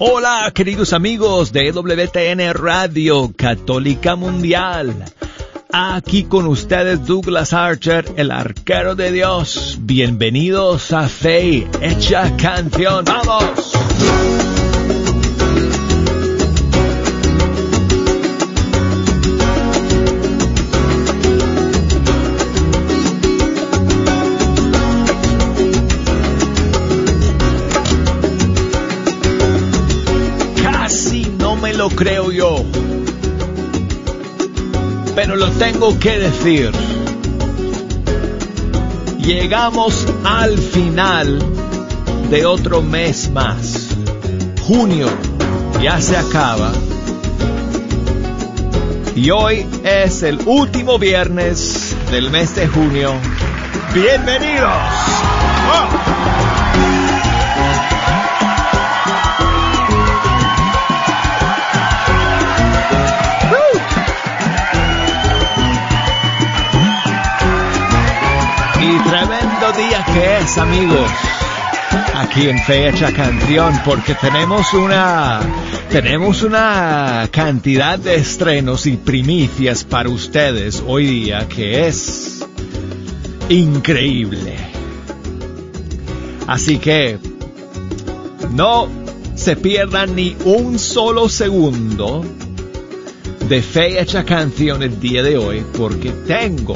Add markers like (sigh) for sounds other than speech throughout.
Hola, queridos amigos de WTN Radio Católica Mundial. Aquí con ustedes Douglas Archer, el arquero de Dios. Bienvenidos a Fe Hecha Canción. ¡Vamos! Creo yo. Pero lo tengo que decir. Llegamos al final de otro mes más. Junio ya se acaba. Y hoy es el último viernes del mes de junio. Bienvenidos. Día que es, amigos. Aquí en Fecha Canción, porque tenemos una, tenemos una cantidad de estrenos y primicias para ustedes hoy día que es increíble. Así que no se pierdan ni un solo segundo de Fecha Canción el día de hoy, porque tengo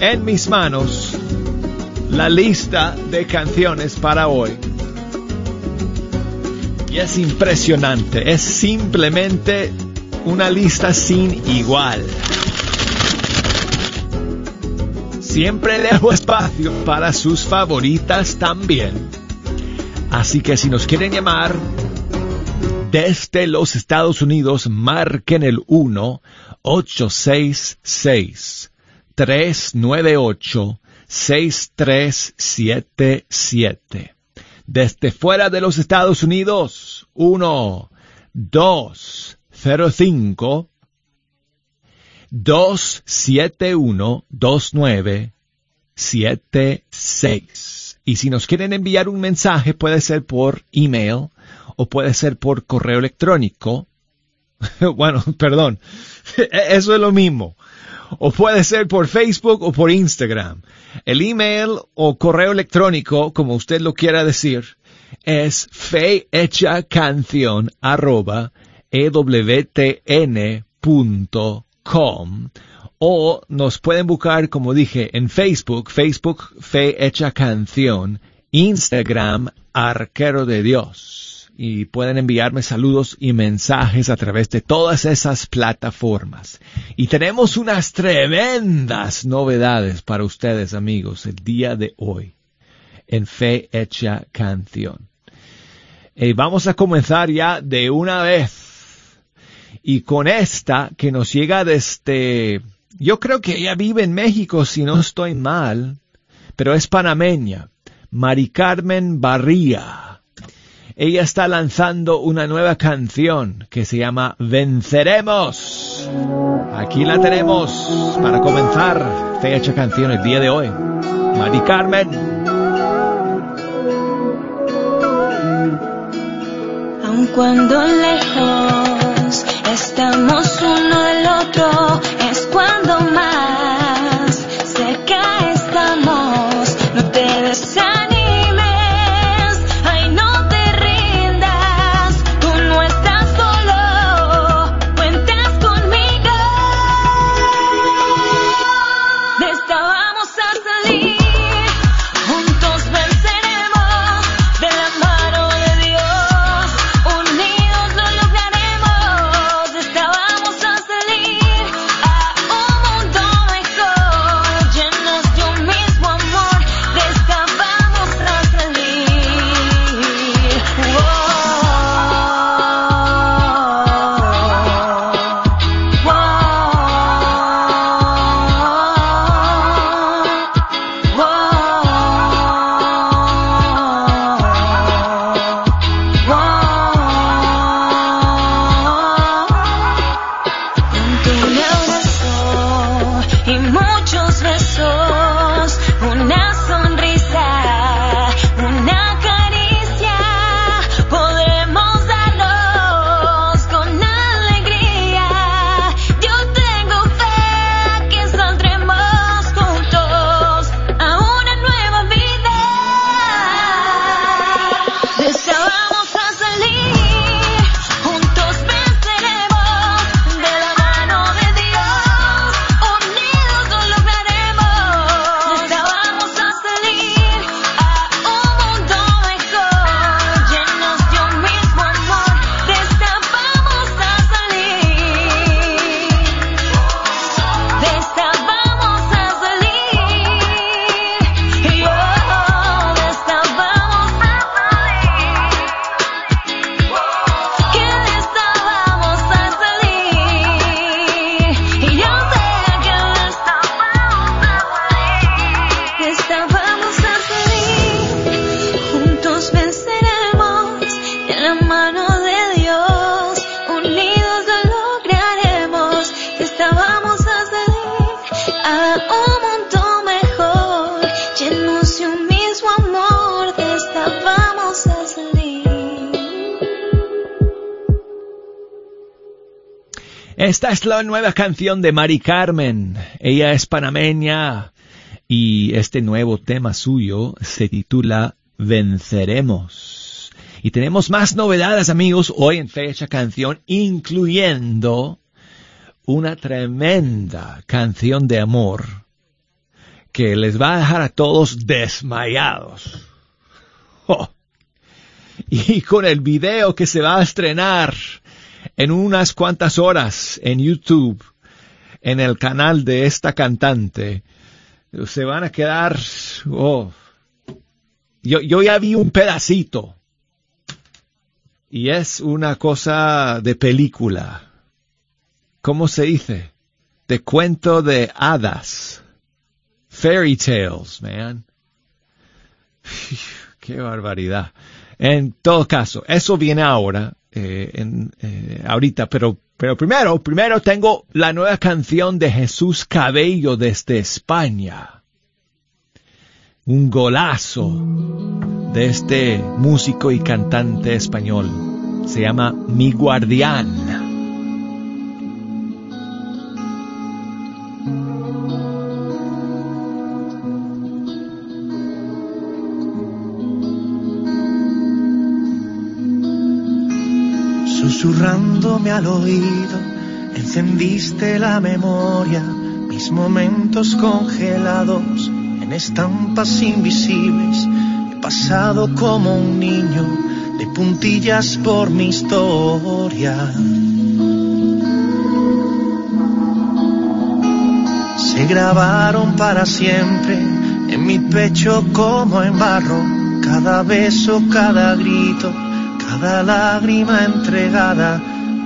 en mis manos la lista de canciones para hoy. Y es impresionante, es simplemente una lista sin igual. Siempre dejo espacio para sus favoritas también. Así que si nos quieren llamar desde los Estados Unidos, marquen el 1 866 398-6377. Desde fuera de los Estados Unidos, 1 205 271 2976. Y si nos quieren enviar un mensaje, puede ser por email o puede ser por correo electrónico. (laughs) bueno, (laughs) perdón, (laughs) eso es lo mismo o puede ser por Facebook o por Instagram. El email o correo electrónico, como usted lo quiera decir, es fehechacanción arroba ewtn.com o nos pueden buscar, como dije, en Facebook, Facebook Fe Hecha Canción, Instagram Arquero de Dios y pueden enviarme saludos y mensajes a través de todas esas plataformas. Y tenemos unas tremendas novedades para ustedes amigos el día de hoy en Fe Hecha Canción. Y vamos a comenzar ya de una vez. Y con esta que nos llega desde, yo creo que ella vive en México si no estoy mal, pero es panameña, Mari Carmen Barría ella está lanzando una nueva canción que se llama Venceremos. Aquí la tenemos para comenzar fecha canción el día de hoy. Mari Carmen. Es la nueva canción de Mari Carmen. Ella es panameña y este nuevo tema suyo se titula Venceremos. Y tenemos más novedades amigos hoy en Fecha Canción, incluyendo una tremenda canción de amor que les va a dejar a todos desmayados. (laughs) Y con el video que se va a estrenar en unas cuantas horas en YouTube, en el canal de esta cantante, se van a quedar, oh, yo, yo ya vi un pedacito y es una cosa de película. ¿Cómo se dice? De cuento de hadas. Fairy tales, man. Qué barbaridad. En todo caso, eso viene ahora, eh, eh, ahorita, pero, pero primero, primero tengo la nueva canción de Jesús Cabello desde España. Un golazo de este músico y cantante español. Se llama Mi Guardián. Susurrándome al oído, encendiste la memoria, mis momentos congelados en estampas invisibles. He pasado como un niño de puntillas por mi historia. Se grabaron para siempre en mi pecho como en barro, cada beso, cada grito cada lágrima entregada,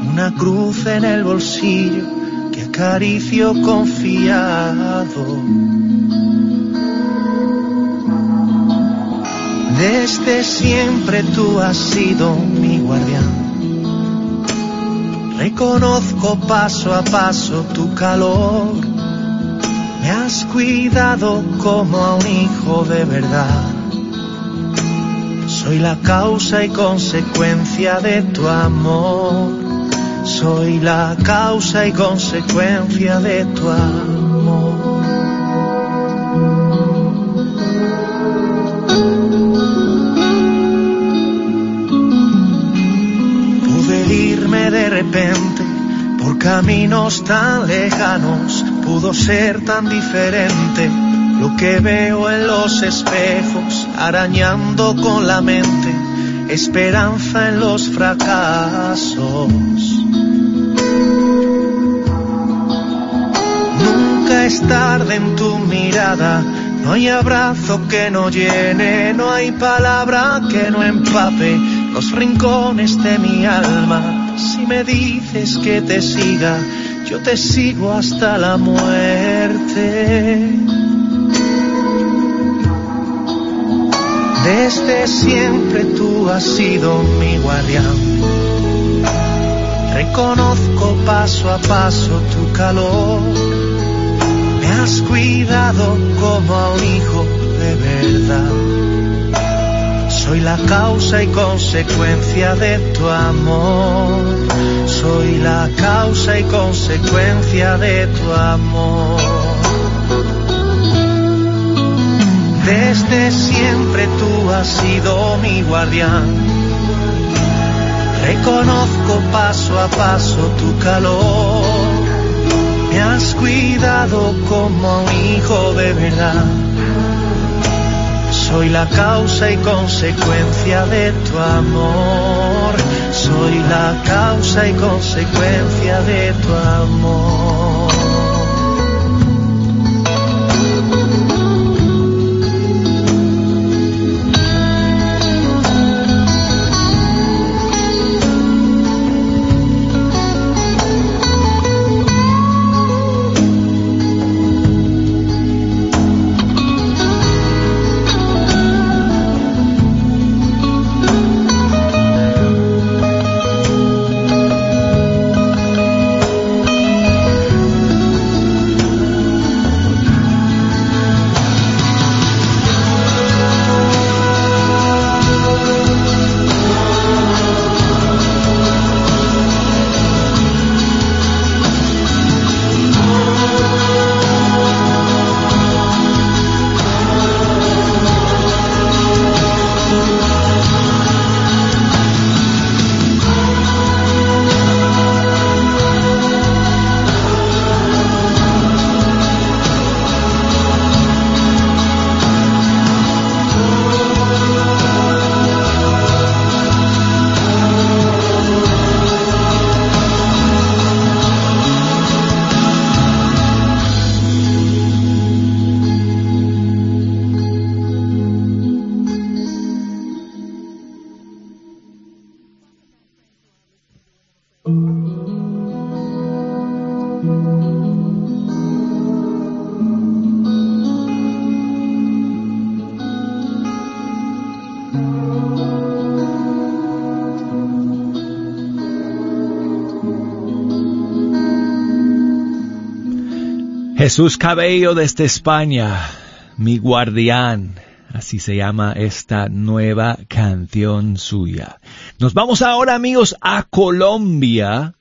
una cruz en el bolsillo que acaricio confiado. Desde siempre tú has sido mi guardián. Reconozco paso a paso tu calor. Me has cuidado como a un hijo de verdad. Soy la causa y consecuencia de tu amor. Soy la causa y consecuencia de tu amor. Pude irme de repente por caminos tan lejanos. Pudo ser tan diferente lo que veo en los espejos, arañando con la mente, esperanza en los fracasos. Nunca es tarde en tu mirada, no hay abrazo que no llene, no hay palabra que no empape los rincones de mi alma. Si me dices que te siga, yo te sigo hasta la muerte. Desde siempre tú has sido mi guardián. Reconozco paso a paso tu calor. Me has cuidado como a un hijo de verdad. Soy la causa y consecuencia de tu amor. Soy la causa y consecuencia de tu amor. Desde siempre tú has sido mi guardián. Reconozco paso a paso tu calor. Me has cuidado como un hijo de verdad. Soy la causa y consecuencia de tu amor. Soy la causa y consecuencia de tu amor. Jesús Cabello desde España, mi guardián. Así se llama esta nueva canción suya. Nos vamos ahora amigos a Colombia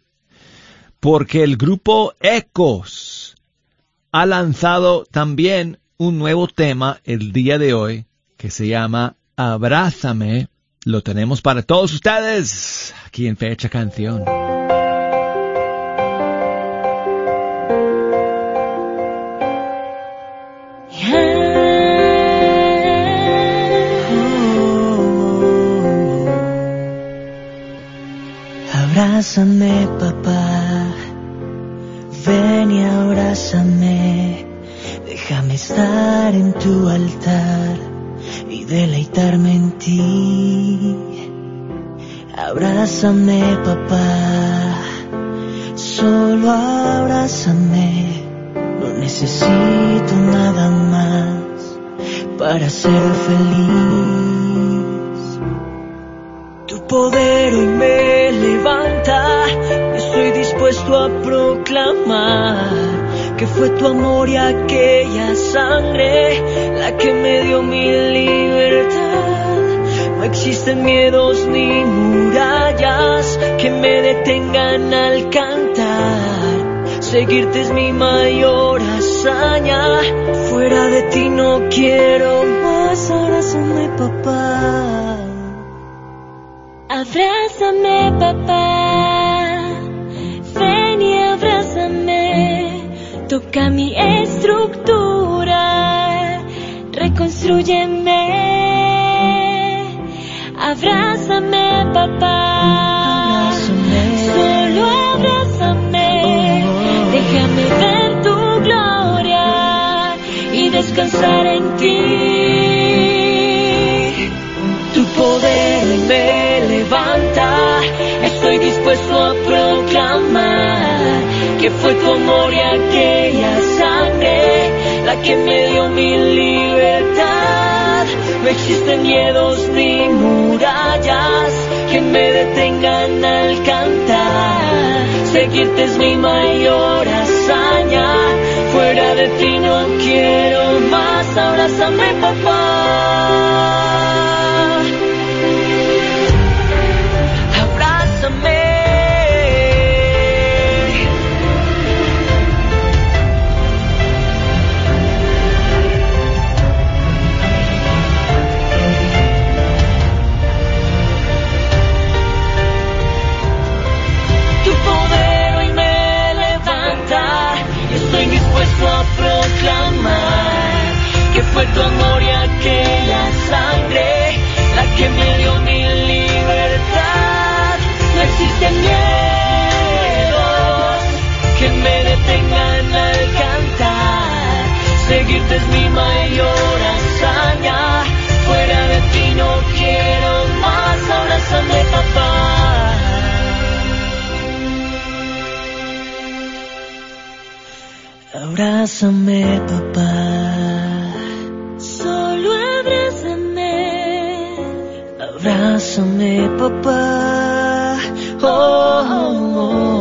porque el grupo Ecos ha lanzado también un nuevo tema el día de hoy que se llama Abrázame. Lo tenemos para todos ustedes aquí en Fecha Canción. Abrázame, papá. Ven y abrázame. Déjame estar en tu altar y deleitarme en ti. Abrázame, papá. Solo abrázame. No necesito nada más para ser feliz. Tu poder hoy me a proclamar que fue tu amor y aquella sangre la que me dio mi libertad. No existen miedos ni murallas que me detengan al cantar. Seguirte es mi mayor hazaña. Fuera de ti no quiero más. Abrázame, papá. Abrázame, papá. Toca mi estructura. Reconstrúyeme. Abrázame, papá. Solo abrázame. Déjame ver tu gloria y descansar en ti. Tu poder me levanta. Estoy dispuesto a proclamar que fue tu amor y aquella sangre la que me dio mi libertad. No existen miedos ni murallas que me detengan al cantar. Seguirte es mi mayor hazaña. Fuera de ti no quiero más. Abrázame, papá. Fue tu amor y aquella sangre la que me dio mi libertad. No existen miedos que me detengan al cantar. Seguirte es mi mayor hazaña. Fuera de ti no quiero más. Abrázame, papá. Abrázame, papá. Oh, oh, oh.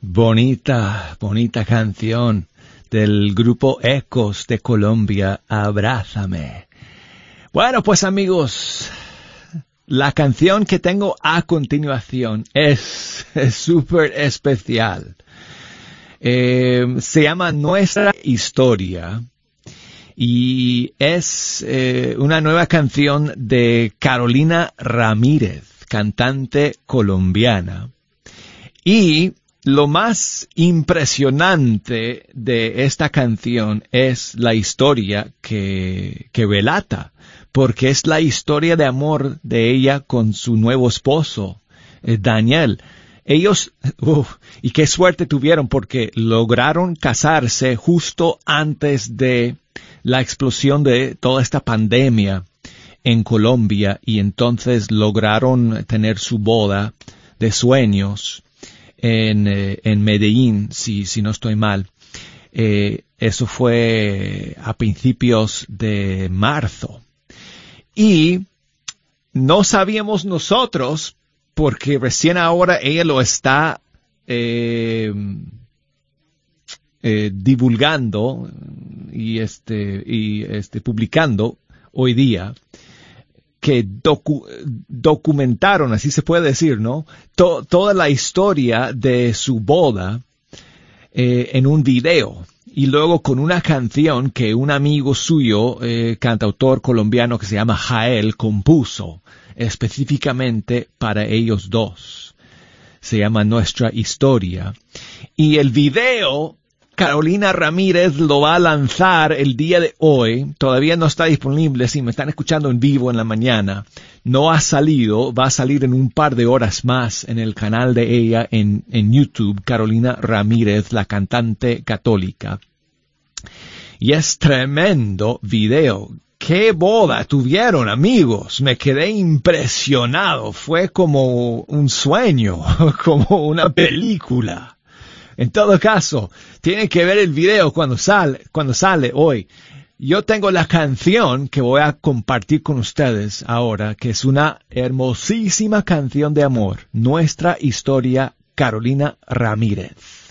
Bonita, bonita canción del grupo Ecos de Colombia, Abrázame. Bueno, pues amigos, la canción que tengo a continuación es es súper especial. Eh, se llama Nuestra Historia y es eh, una nueva canción de Carolina Ramírez, cantante colombiana. Y lo más impresionante de esta canción es la historia que, que relata, porque es la historia de amor de ella con su nuevo esposo, eh, Daniel. Ellos, (laughs) uf, y qué suerte tuvieron porque lograron casarse justo antes de la explosión de toda esta pandemia en Colombia y entonces lograron tener su boda de sueños en, eh, en Medellín, si, si no estoy mal. Eh, eso fue a principios de marzo. Y no sabíamos nosotros, porque recién ahora ella lo está eh, eh, divulgando y este y este publicando hoy día que documentaron, así se puede decir, ¿no? toda la historia de su boda eh, en un video y luego con una canción que un amigo suyo, eh, cantautor colombiano que se llama Jael, compuso específicamente para ellos dos. Se llama Nuestra Historia. Y el video Carolina Ramírez lo va a lanzar el día de hoy. Todavía no está disponible. Si me están escuchando en vivo en la mañana, no ha salido. Va a salir en un par de horas más en el canal de ella en, en YouTube, Carolina Ramírez, la cantante católica. Y es tremendo video. ¡Qué boda tuvieron, amigos! Me quedé impresionado. Fue como un sueño, (laughs) como una película. En todo caso, tienen que ver el video cuando sale, cuando sale hoy. Yo tengo la canción que voy a compartir con ustedes ahora, que es una hermosísima canción de amor. Nuestra historia, Carolina Ramírez.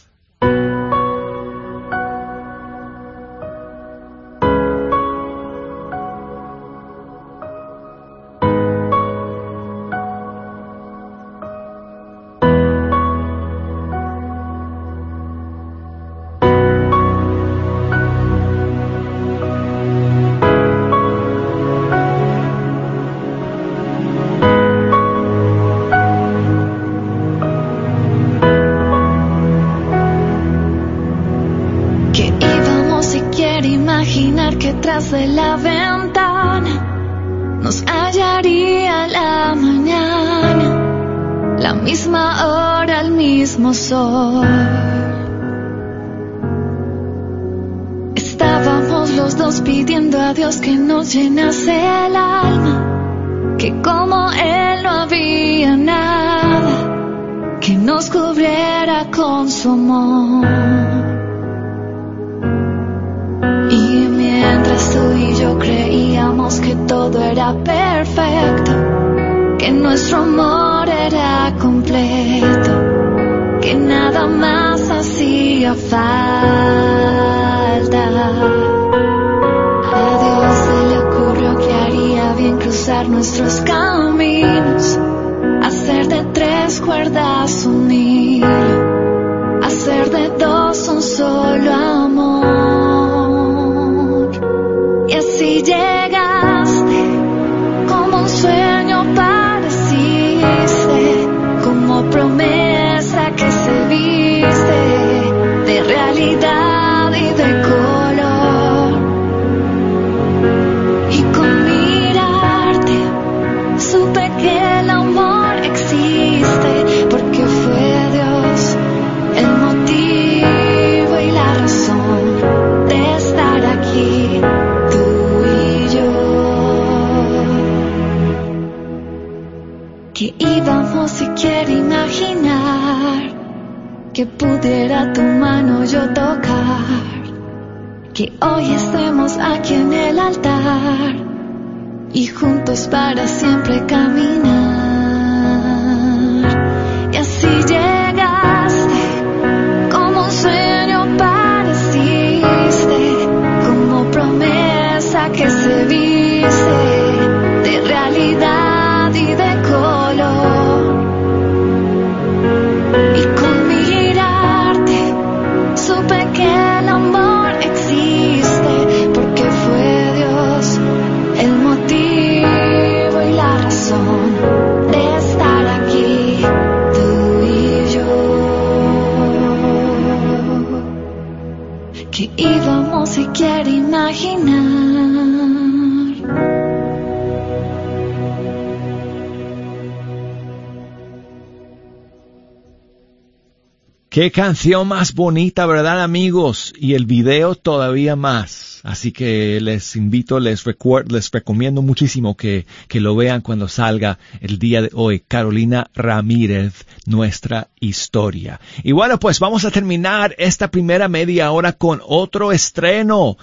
Qué canción más bonita, ¿verdad amigos? Y el video todavía más. Así que les invito, les, recuerdo, les recomiendo muchísimo que, que lo vean cuando salga el día de hoy. Carolina Ramírez, nuestra historia. Y bueno, pues vamos a terminar esta primera media hora con otro estreno.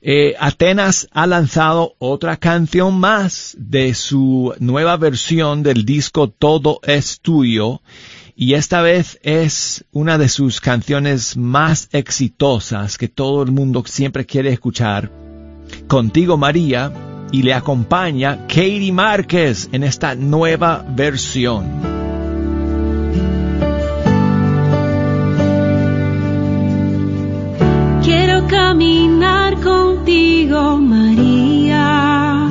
Eh, Atenas ha lanzado otra canción más de su nueva versión del disco Todo es Tuyo y esta vez es una de sus canciones más exitosas que todo el mundo siempre quiere escuchar. Contigo María y le acompaña Katie Márquez en esta nueva versión. Quiero caminar contigo, María,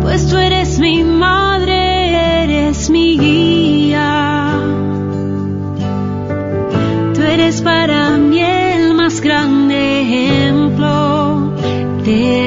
pues tú eres mi madre grande ejemplo de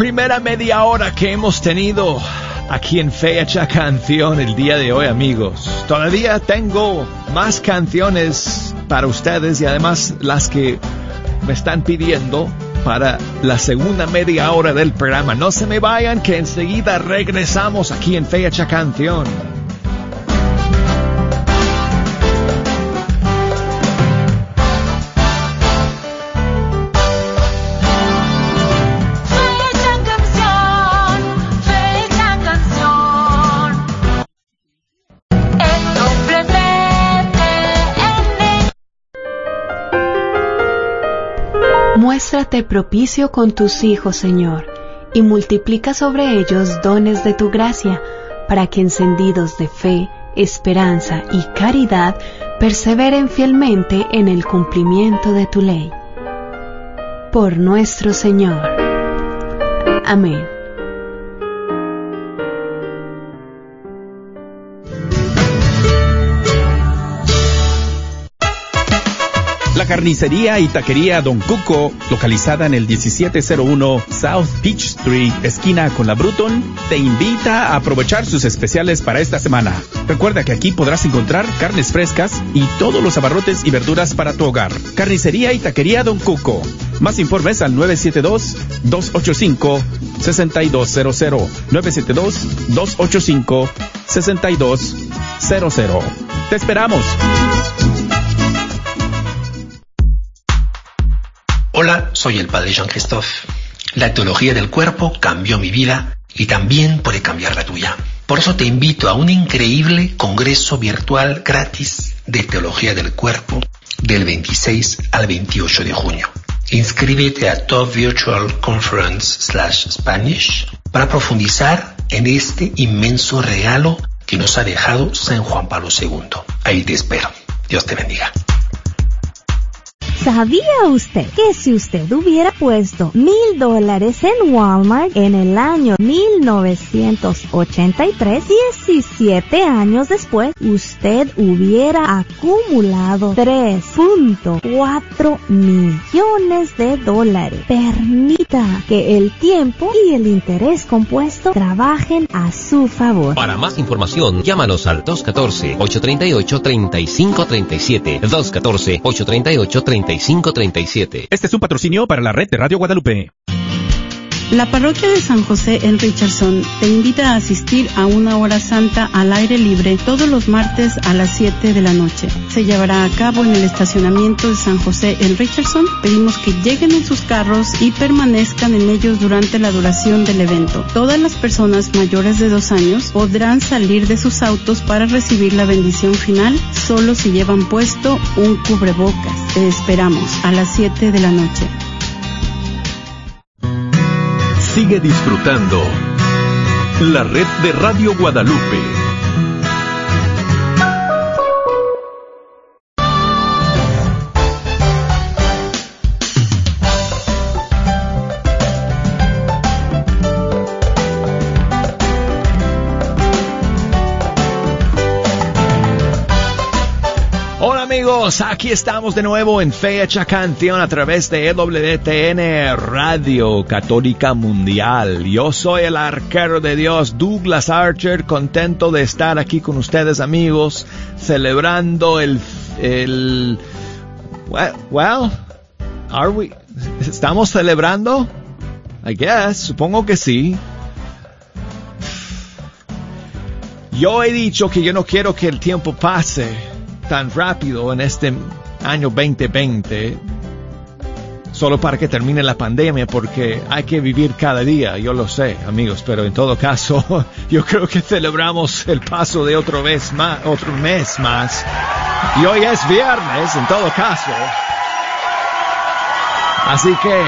primera media hora que hemos tenido aquí en Fecha Canción el día de hoy, amigos. Todavía tengo más canciones para ustedes y además las que me están pidiendo para la segunda media hora del programa. No se me vayan que enseguida regresamos aquí en Fecha Canción. Muéstrate propicio con tus hijos, Señor, y multiplica sobre ellos dones de tu gracia, para que encendidos de fe, esperanza y caridad perseveren fielmente en el cumplimiento de tu ley. Por nuestro Señor. Amén. Carnicería y taquería Don Cuco, localizada en el 1701 South Peach Street, esquina con la Bruton, te invita a aprovechar sus especiales para esta semana. Recuerda que aquí podrás encontrar carnes frescas y todos los abarrotes y verduras para tu hogar. Carnicería y taquería Don Cuco. Más informes al 972-285-6200. 972-285-6200. Te esperamos. Hola, soy el padre Jean-Christophe. La teología del cuerpo cambió mi vida y también puede cambiar la tuya. Por eso te invito a un increíble congreso virtual gratis de teología del cuerpo del 26 al 28 de junio. Inscríbete a Top Virtual Conference slash Spanish para profundizar en este inmenso regalo que nos ha dejado San Juan Pablo II. Ahí te espero. Dios te bendiga. ¿Sabía usted que si usted hubiera puesto mil dólares en Walmart en el año 1983, 17 años después, usted hubiera acumulado 3.4 millones de dólares? Permita que el tiempo y el interés compuesto trabajen a su favor. Para más información, llámanos al 214-838-3537. 214-838-3537. 537. Este es un patrocinio para la red de Radio Guadalupe. La parroquia de San José en Richardson te invita a asistir a una hora santa al aire libre todos los martes a las 7 de la noche. Se llevará a cabo en el estacionamiento de San José en Richardson. Pedimos que lleguen en sus carros y permanezcan en ellos durante la duración del evento. Todas las personas mayores de dos años podrán salir de sus autos para recibir la bendición final solo si llevan puesto un cubrebocas. Te esperamos a las 7 de la noche. Sigue disfrutando la red de Radio Guadalupe. Aquí estamos de nuevo en Fecha Canción a través de EWTN Radio Católica Mundial. Yo soy el arquero de Dios, Douglas Archer, contento de estar aquí con ustedes amigos, celebrando el... el well, are we, ¿estamos celebrando? I guess, supongo que sí. Yo he dicho que yo no quiero que el tiempo pase tan rápido en este año 2020 solo para que termine la pandemia porque hay que vivir cada día, yo lo sé amigos, pero en todo caso (laughs) yo creo que celebramos el paso de otro mes más, otro mes más y hoy es viernes en todo caso. Así que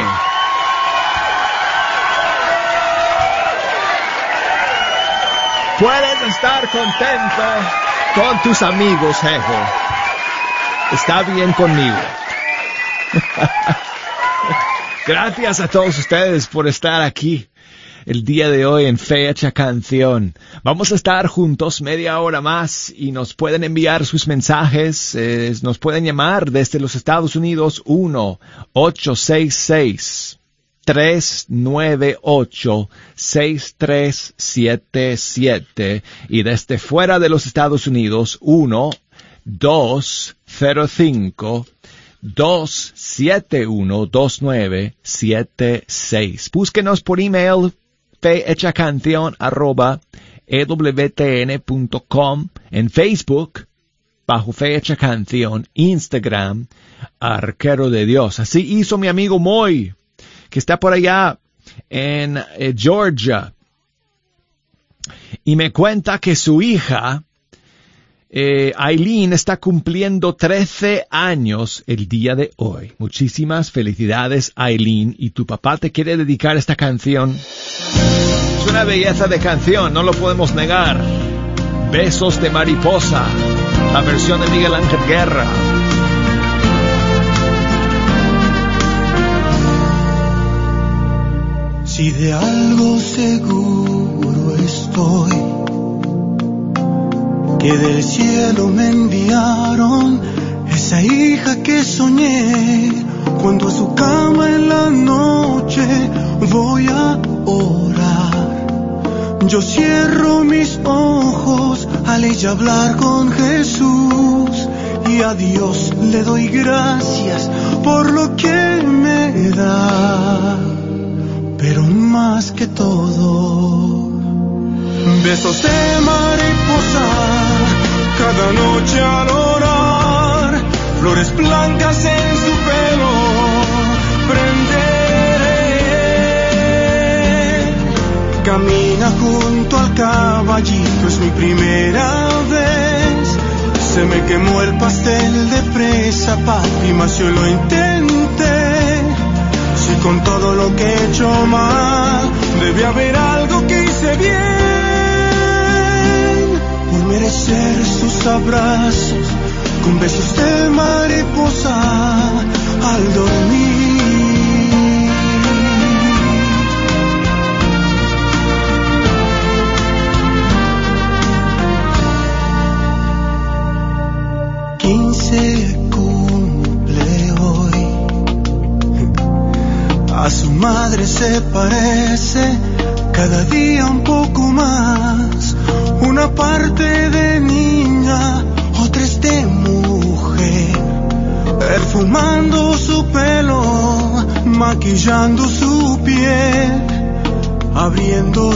puedes estar contento con tus amigos, jefe. Está bien conmigo. (laughs) Gracias a todos ustedes por estar aquí el día de hoy en Fecha Canción. Vamos a estar juntos media hora más y nos pueden enviar sus mensajes, eh, nos pueden llamar desde los Estados Unidos 1 866 398-6377 y desde fuera de los Estados Unidos 1 205 271 2976. Búsquenos por email fehechacanción arroba en Facebook bajo Fecha Canción, Instagram, Arquero de Dios. Así hizo mi amigo Moy que está por allá en eh, Georgia. Y me cuenta que su hija Eh, Aileen está cumpliendo 13 años el día de hoy. Muchísimas felicidades, Aileen. Y tu papá te quiere dedicar esta canción. Es una belleza de canción, no lo podemos negar. Besos de mariposa, la versión de Miguel Ángel Guerra. Si de algo seguro estoy, que del cielo me enviaron esa hija que soñé, cuando a su cama en la noche voy a orar. Yo cierro mis ojos al ella hablar con Jesús y a Dios le doy gracias por lo que me da pero más que todo, besos de mariposa, cada noche al orar, flores blancas en su pelo, prenderé. Camina junto al caballito, es mi primera vez. Se me quemó el pastel de fresa, papi, mas yo lo intenté con todo lo que he hecho mal, debe haber algo que hice bien. Por merecer sus abrazos, con besos de mariposa al dormir. Se parece cada día un poco más. Una parte de niña, otra es de mujer. Perfumando su pelo, maquillando su piel, abriendo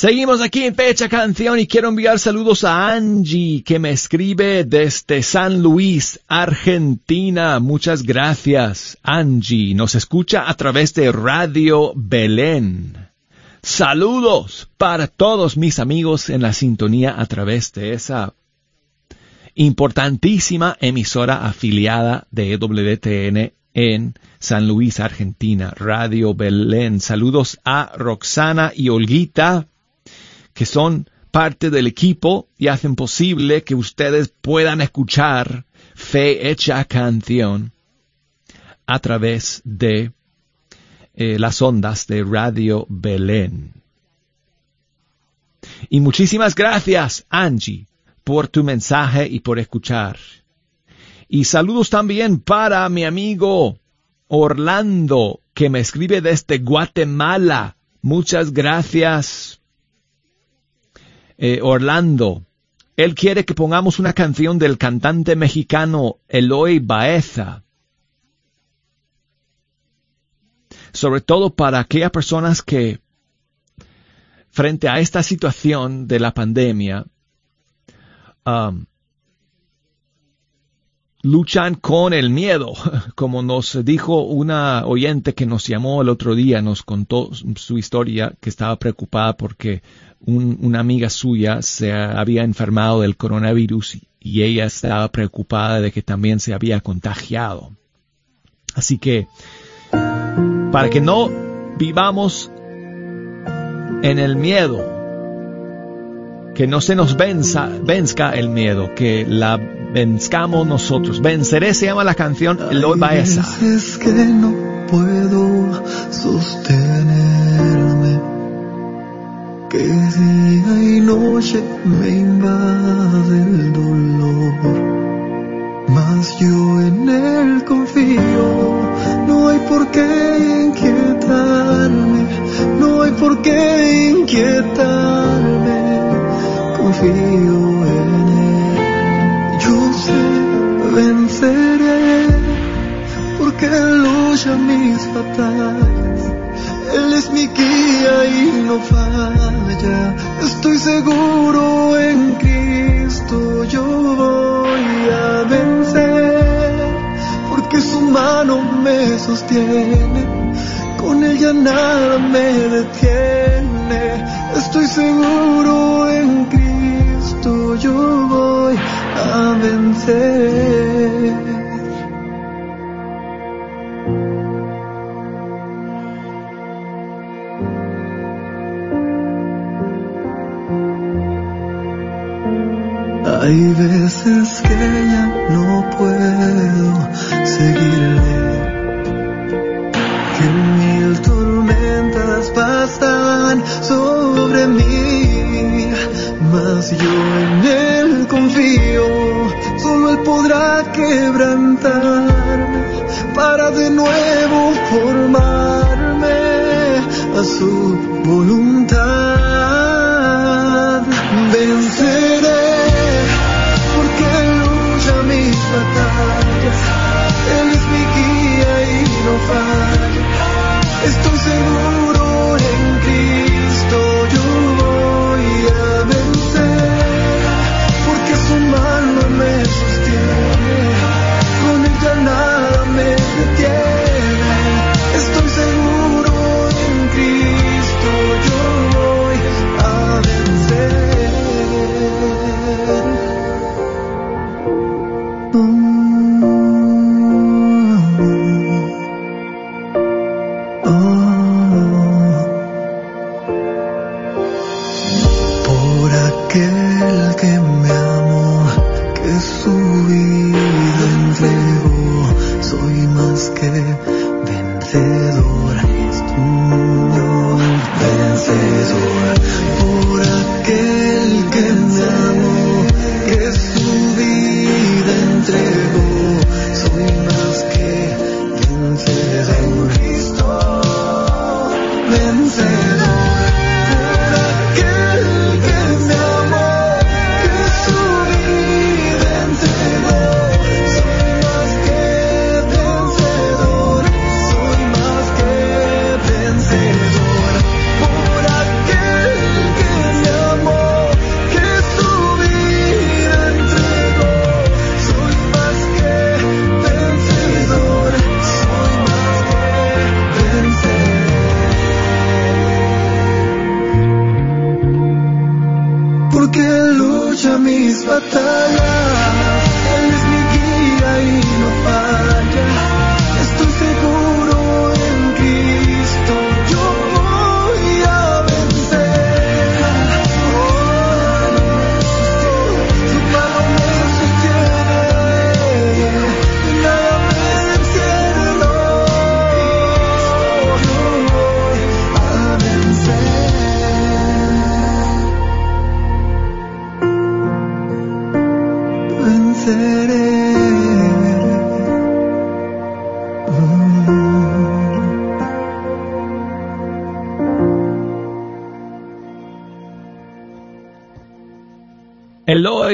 Seguimos aquí en Fecha Canción y quiero enviar saludos a Angie que me escribe desde San Luis, Argentina. Muchas gracias, Angie. Nos escucha a través de Radio Belén. Saludos para todos mis amigos en la sintonía a través de esa importantísima emisora afiliada de EWTN en San Luis, Argentina, Radio Belén. Saludos a Roxana y Olguita que son parte del equipo y hacen posible que ustedes puedan escuchar Fe Hecha Canción a través de eh, las ondas de Radio Belén. Y muchísimas gracias, Angie, por tu mensaje y por escuchar. Y saludos también para mi amigo Orlando, que me escribe desde Guatemala. Muchas gracias eh, Orlando. Él quiere que pongamos una canción del cantante mexicano Eloy Baeza. Sobre todo para aquellas personas que, frente a esta situación de la pandemia, um, luchan con el miedo, (laughs) como nos dijo una oyente que nos llamó el otro día, nos contó su historia, que estaba preocupada porque una amiga suya se había enfermado del coronavirus y ella estaba preocupada de que también se había contagiado. Así que, para que no vivamos en el miedo, que no se nos venza, venzca el miedo, que la venzcamos nosotros. Venceré se llama la canción Eloy Baeza. Es que no puedo sostenerme que día y noche me invade el dolor. Mas yo en él confío, no hay por qué inquietarme, no hay por qué inquietarme, confío en él. Yo sé, venceré, porque lucha mis batallas él es mi guía y no falla. Estoy seguro en Cristo, yo voy a vencer. Porque su mano me sostiene, con ella nada me detiene. Estoy seguro en Cristo, yo voy a vencer. Hay veces que ya no puedo seguirle, que mil tormentas pasan sobre mí, mas yo en él confío, solo él podrá quebrantarme para de nuevo formarme a su voluntad.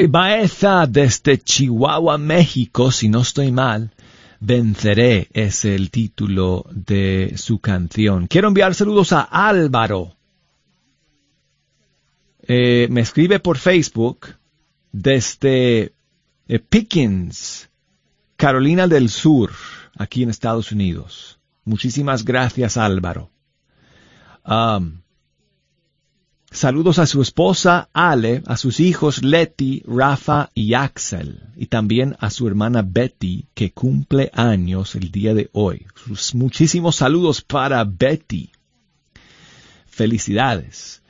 Baeza desde Chihuahua, México, si no estoy mal. Venceré es el título de su canción. Quiero enviar saludos a Álvaro. Eh, me escribe por Facebook desde eh, Pickens, Carolina del Sur, aquí en Estados Unidos. Muchísimas gracias, Álvaro. Am, Saludos a su esposa Ale, a sus hijos Letty, Rafa y Axel, y también a su hermana Betty, que cumple años el día de hoy. Sus muchísimos saludos para Betty. Felicidades.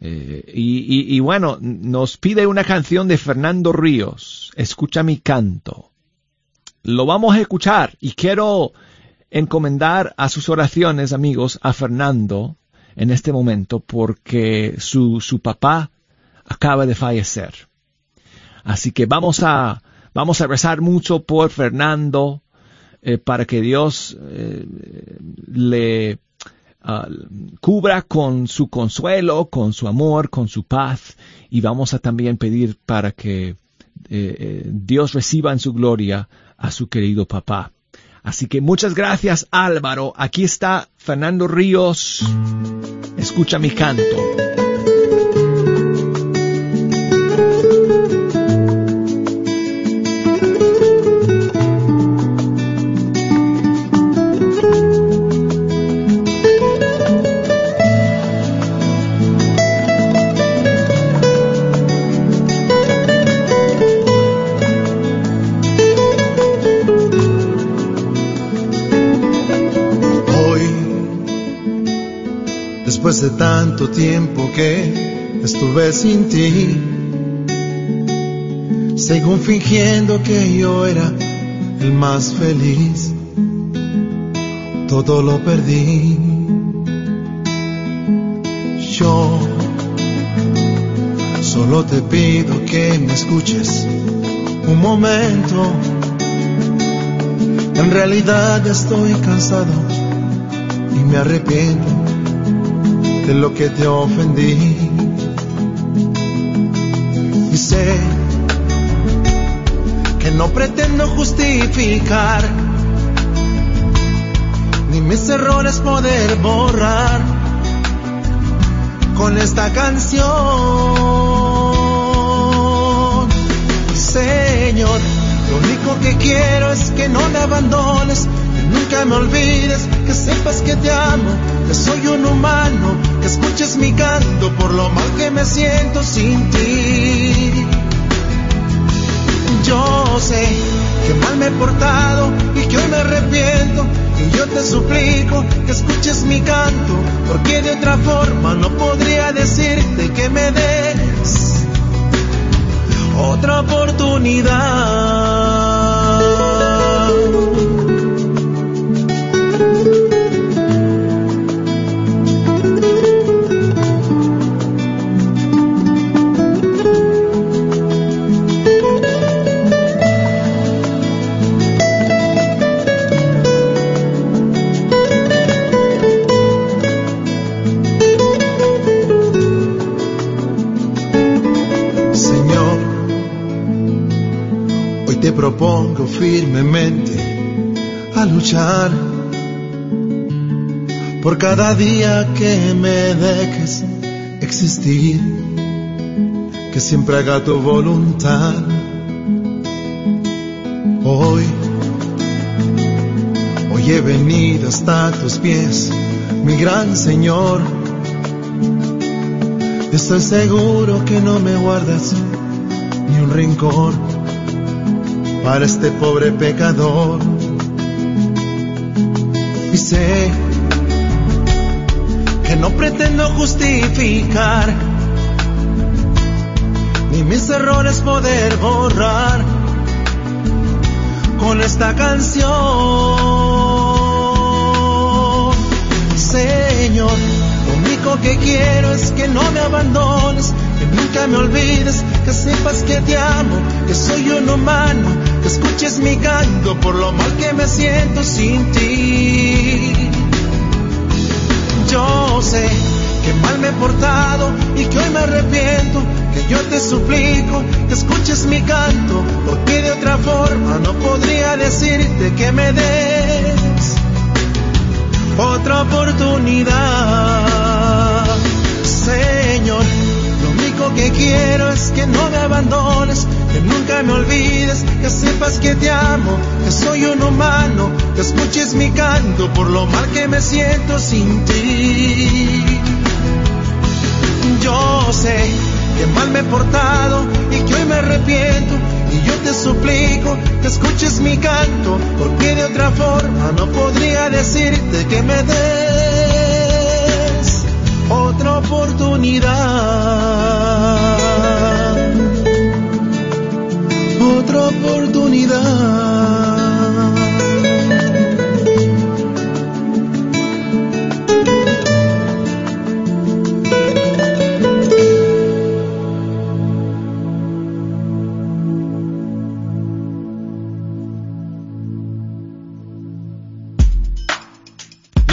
Eh, y, y- y bueno, nos pide una canción de Fernando Ríos, Escucha mi canto. Lo vamos a escuchar y quiero encomendar a sus oraciones, amigos, a Fernando en este momento porque su, su papá acaba de fallecer. Así que vamos a, vamos a rezar mucho por Fernando eh, para que Dios eh, le ah, cubra con su consuelo, con su amor, con su paz y vamos a también pedir para que eh, Dios reciba en su gloria a su querido papá. Así que muchas gracias Álvaro. Aquí está Fernando Ríos. Escucha mi canto. Tiempo que estuve sin ti, según fingiendo que yo era el más feliz, todo lo perdí. Yo solo te pido que me escuches un momento. En realidad estoy cansado y me arrepiento de lo que te ofendí. Y sé que no pretendo justificar ni mis errores poder borrar con esta canción. Señor, lo único que quiero es que no me abandones, que nunca me olvides, que sepas que te amo, que soy un humano, mi canto por lo mal que me siento sin ti. Yo sé que mal me he portado y que hoy me arrepiento y yo te suplico que escuches mi canto, porque de otra forma no podría decirte que me des otra oportunidad. Cada día que me dejes existir, que siempre haga tu voluntad. Hoy, hoy he venido hasta tus pies, mi gran Señor. Estoy seguro que no me guardas ni un rincón para este pobre pecador. Y sé no pretendo justificar ni mis errores poder borrar con esta canción. Señor, lo único que quiero es que no me abandones, que nunca me olvides, que sepas que te amo, que soy un humano, que escuches mi canto por lo mal que me siento sin ti. Yo sé que mal me he portado y que hoy me arrepiento, que yo te suplico que escuches mi canto, porque de otra forma no podría decirte que me des otra oportunidad. Señor, lo único que quiero es que no me abandones, que nunca me olvides, que sepas que te amo, que soy un humano, que escuches mi canto por lo mal que me siento sin ti. Yo sé que mal me he portado y que hoy me arrepiento y yo te suplico que escuches mi canto porque de otra forma no podría decirte que me des otra oportunidad otra oportunidad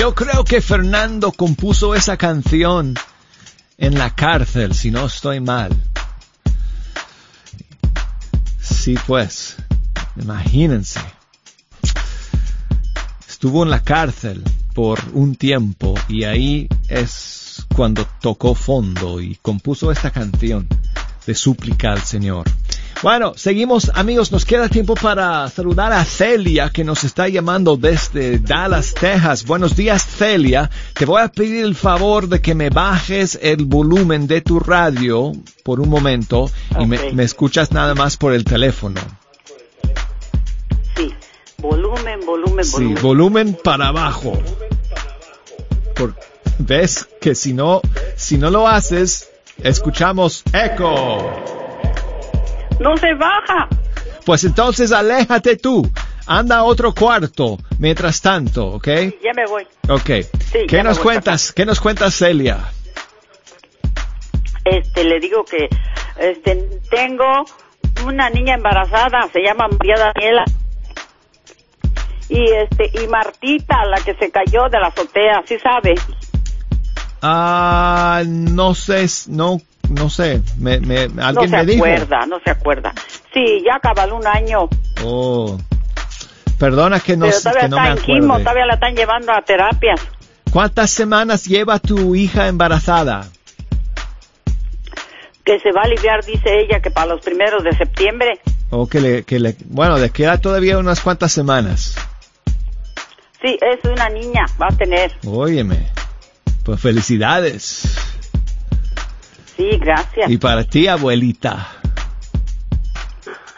Yo creo que Fernando compuso esa canción en la cárcel, si no estoy mal. Sí, pues, imagínense. Estuvo en la cárcel por un tiempo y ahí es cuando tocó fondo y compuso esta canción de súplica al Señor. Bueno, seguimos amigos, nos queda tiempo para saludar a Celia que nos está llamando desde Dallas, Texas. Buenos días Celia, te voy a pedir el favor de que me bajes el volumen de tu radio por un momento y me, me escuchas nada más por el teléfono. Sí, volumen, volumen, Sí, volumen. volumen para abajo. Por- ¿Ves que si no, si no lo haces, escuchamos eco? No se baja. Pues entonces aléjate tú. Anda a otro cuarto mientras tanto, ¿ok? Ya me voy. Ok. Sí, ¿Qué nos cuentas? ¿Qué nos cuentas, Celia? Este, le digo que este tengo una niña embarazada, se llama María Daniela. Y este y Martita, la que se cayó de la azotea, ¿sí sabe? Ah, no sé, no, no sé. Me, me, No alguien se me dijo. acuerda, no se acuerda. Sí, ya acabó un año, Oh. Perdona que no, pero todavía que no me está en quimo, todavía la están llevando a terapias. ¿Cuántas semanas lleva tu hija embarazada? Que se va a aliviar, dice ella, que para los primeros de septiembre. O que le, que le, bueno, le queda todavía unas cuantas semanas. Sí, es una niña, va a tener. Óyeme, pues felicidades. Sí, gracias. Y para ti, abuelita.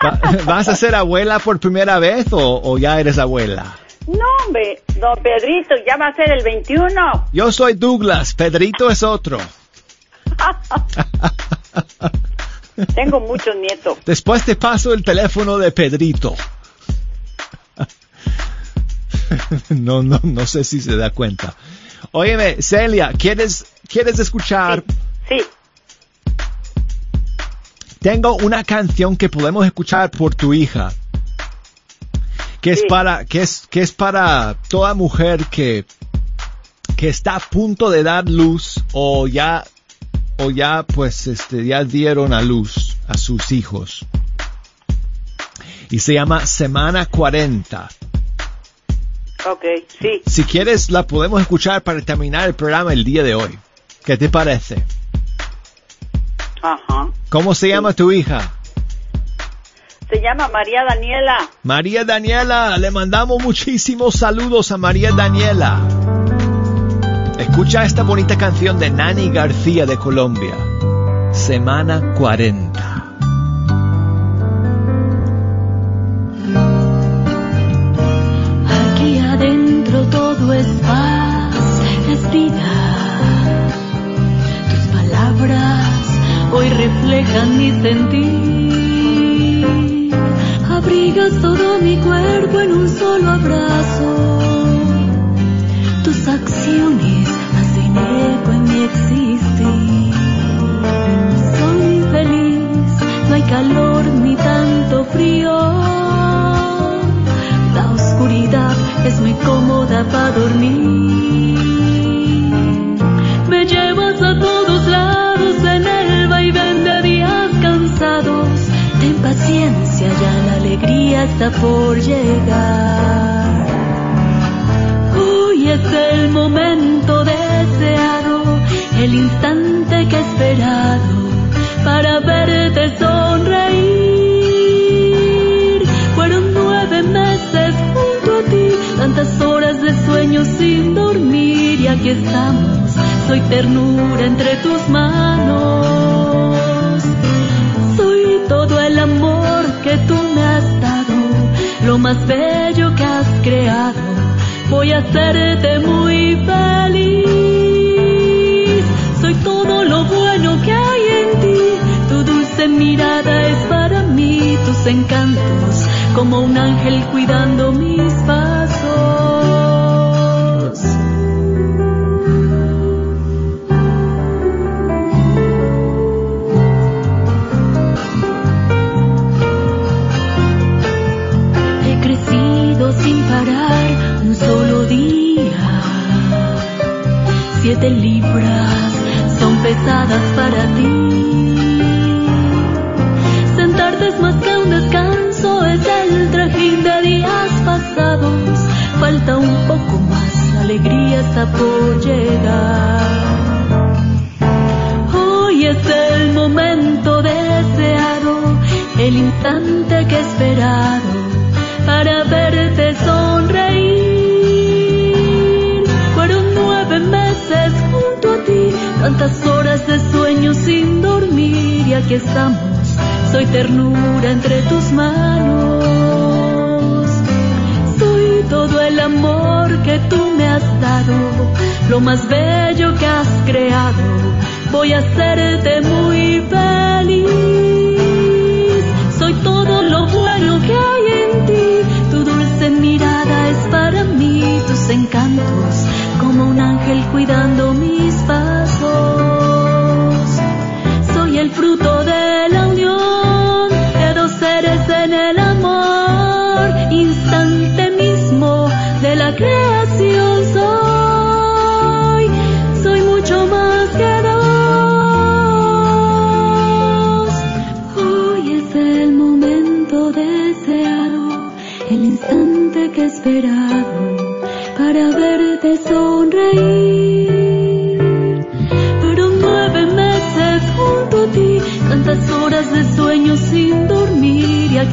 Va- (laughs) ¿Vas a ser abuela por primera vez o, o ya eres abuela? No, hombre, don Pedrito, ya va a ser el 21. Yo soy Douglas, Pedrito es otro. (laughs) Tengo muchos nietos. Después te paso el teléfono de Pedrito. (laughs) No, no, no sé si se da cuenta. Óyeme, Celia, ¿quieres, quieres escuchar? Sí. Tengo una canción que podemos escuchar por tu hija. Que es Sí. para, que es, que es para toda mujer que, que está a punto de dar luz o ya, o ya pues este, ya dieron a luz a sus hijos. Y se llama Semana 40. Ok, sí. Si quieres la podemos escuchar para terminar el programa el día de hoy. ¿Qué te parece? ¿Cómo se llama tu hija? Se llama María Daniela. María Daniela, le mandamos muchísimos saludos a María Daniela. Escucha esta bonita canción de Nani García de Colombia. Semana 40. Aquí adentro todo es paz. Reflejan mi sentir. Abrigas todo mi cuerpo en un solo abrazo. Tus acciones hacen eco en mi existir. Soy feliz, no hay calor ni tanto frío es muy cómoda para dormir. Alegría está por llegar. Hoy es el momento deseado, el instante que he esperado para verte sonreír. tantas horas de sueño sin dormir y aquí estamos, soy ternura entre tus manos. Soy todo el amor más bello que has creado, voy a hacerte muy feliz. Soy todo lo bueno que hay en ti, tu dulce mirada es para mí, tus encantos como un ángel cuidando mis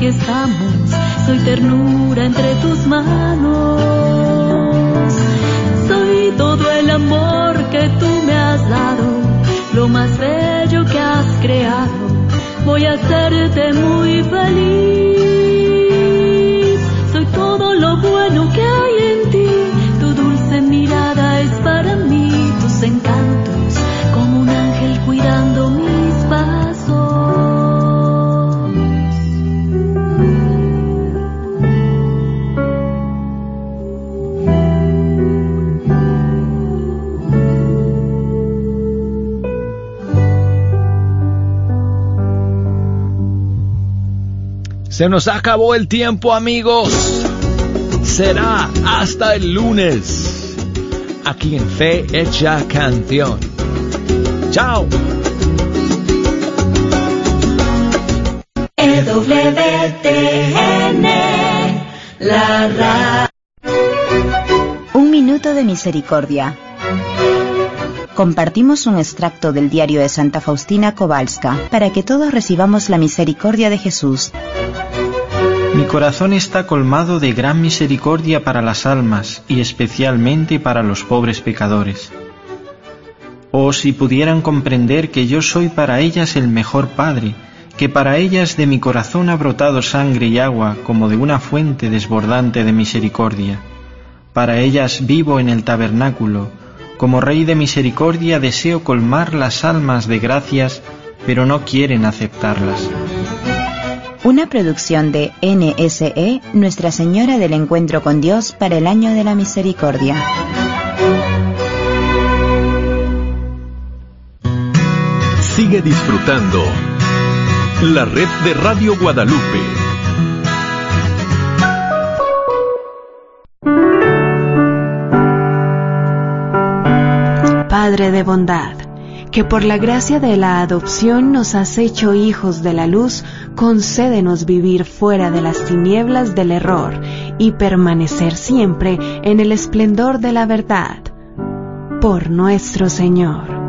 aquí estamos. Soy ternura entre tus manos. Soy todo el amor que tú me has dado, lo más bello que has creado. Voy a hacerte muy feliz. Se nos acabó el tiempo, amigos. Será hasta el lunes. Aquí en Fe Hecha Canción. Chao. Radio. Un minuto de misericordia. Compartimos un extracto del diario de Santa Faustina Kowalska para que todos recibamos la misericordia de Jesús. Mi corazón está colmado de gran misericordia para las almas y especialmente para los pobres pecadores. Oh, si pudieran comprender que yo soy para ellas el mejor Padre, que para ellas de mi corazón ha brotado sangre y agua como de una fuente desbordante de misericordia. Para ellas vivo en el tabernáculo. Como Rey de Misericordia deseo colmar las almas de gracias, pero no quieren aceptarlas. Una producción de NSE, Nuestra Señora del Encuentro con Dios para el Año de la Misericordia. Sigue disfrutando la red de Radio Guadalupe. Padre de bondad, que por la gracia de la adopción nos has hecho hijos de la luz, concédenos vivir fuera de las tinieblas del error y permanecer siempre en el esplendor de la verdad. Por nuestro Señor.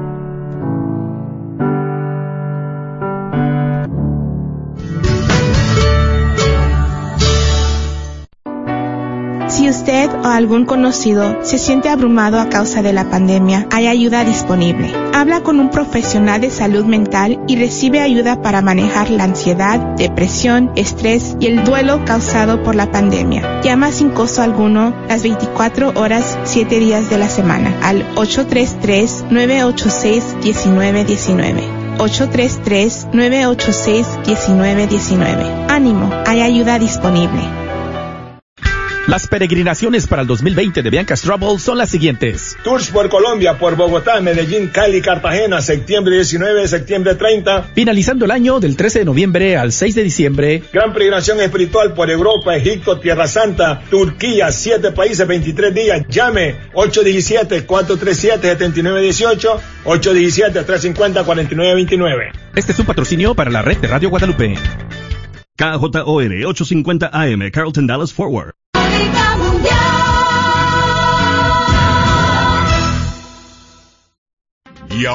Usted o algún conocido se siente abrumado a causa de la pandemia, hay ayuda disponible. Habla con un profesional de salud mental y recibe ayuda para manejar la ansiedad, depresión, estrés y el duelo causado por la pandemia. Llama sin costo alguno las 24 horas, 7 días de la semana al 833-986-1919. 833-986-1919. Ánimo, hay ayuda disponible. Las peregrinaciones para el 2020 de Bianca's Trouble son las siguientes. Tours por Colombia, por Bogotá, Medellín, Cali, Cartagena, septiembre 19, septiembre 30. Finalizando el año del 13 de noviembre al 6 de diciembre. Gran peregrinación espiritual por Europa, Egipto, Tierra Santa, Turquía, siete países, 23 días. Llame 817-437-7918, 817-350-4929. Este es un patrocinio para la red de Radio Guadalupe. KJOR 850 AM, Carlton Dallas Forward. Y ahora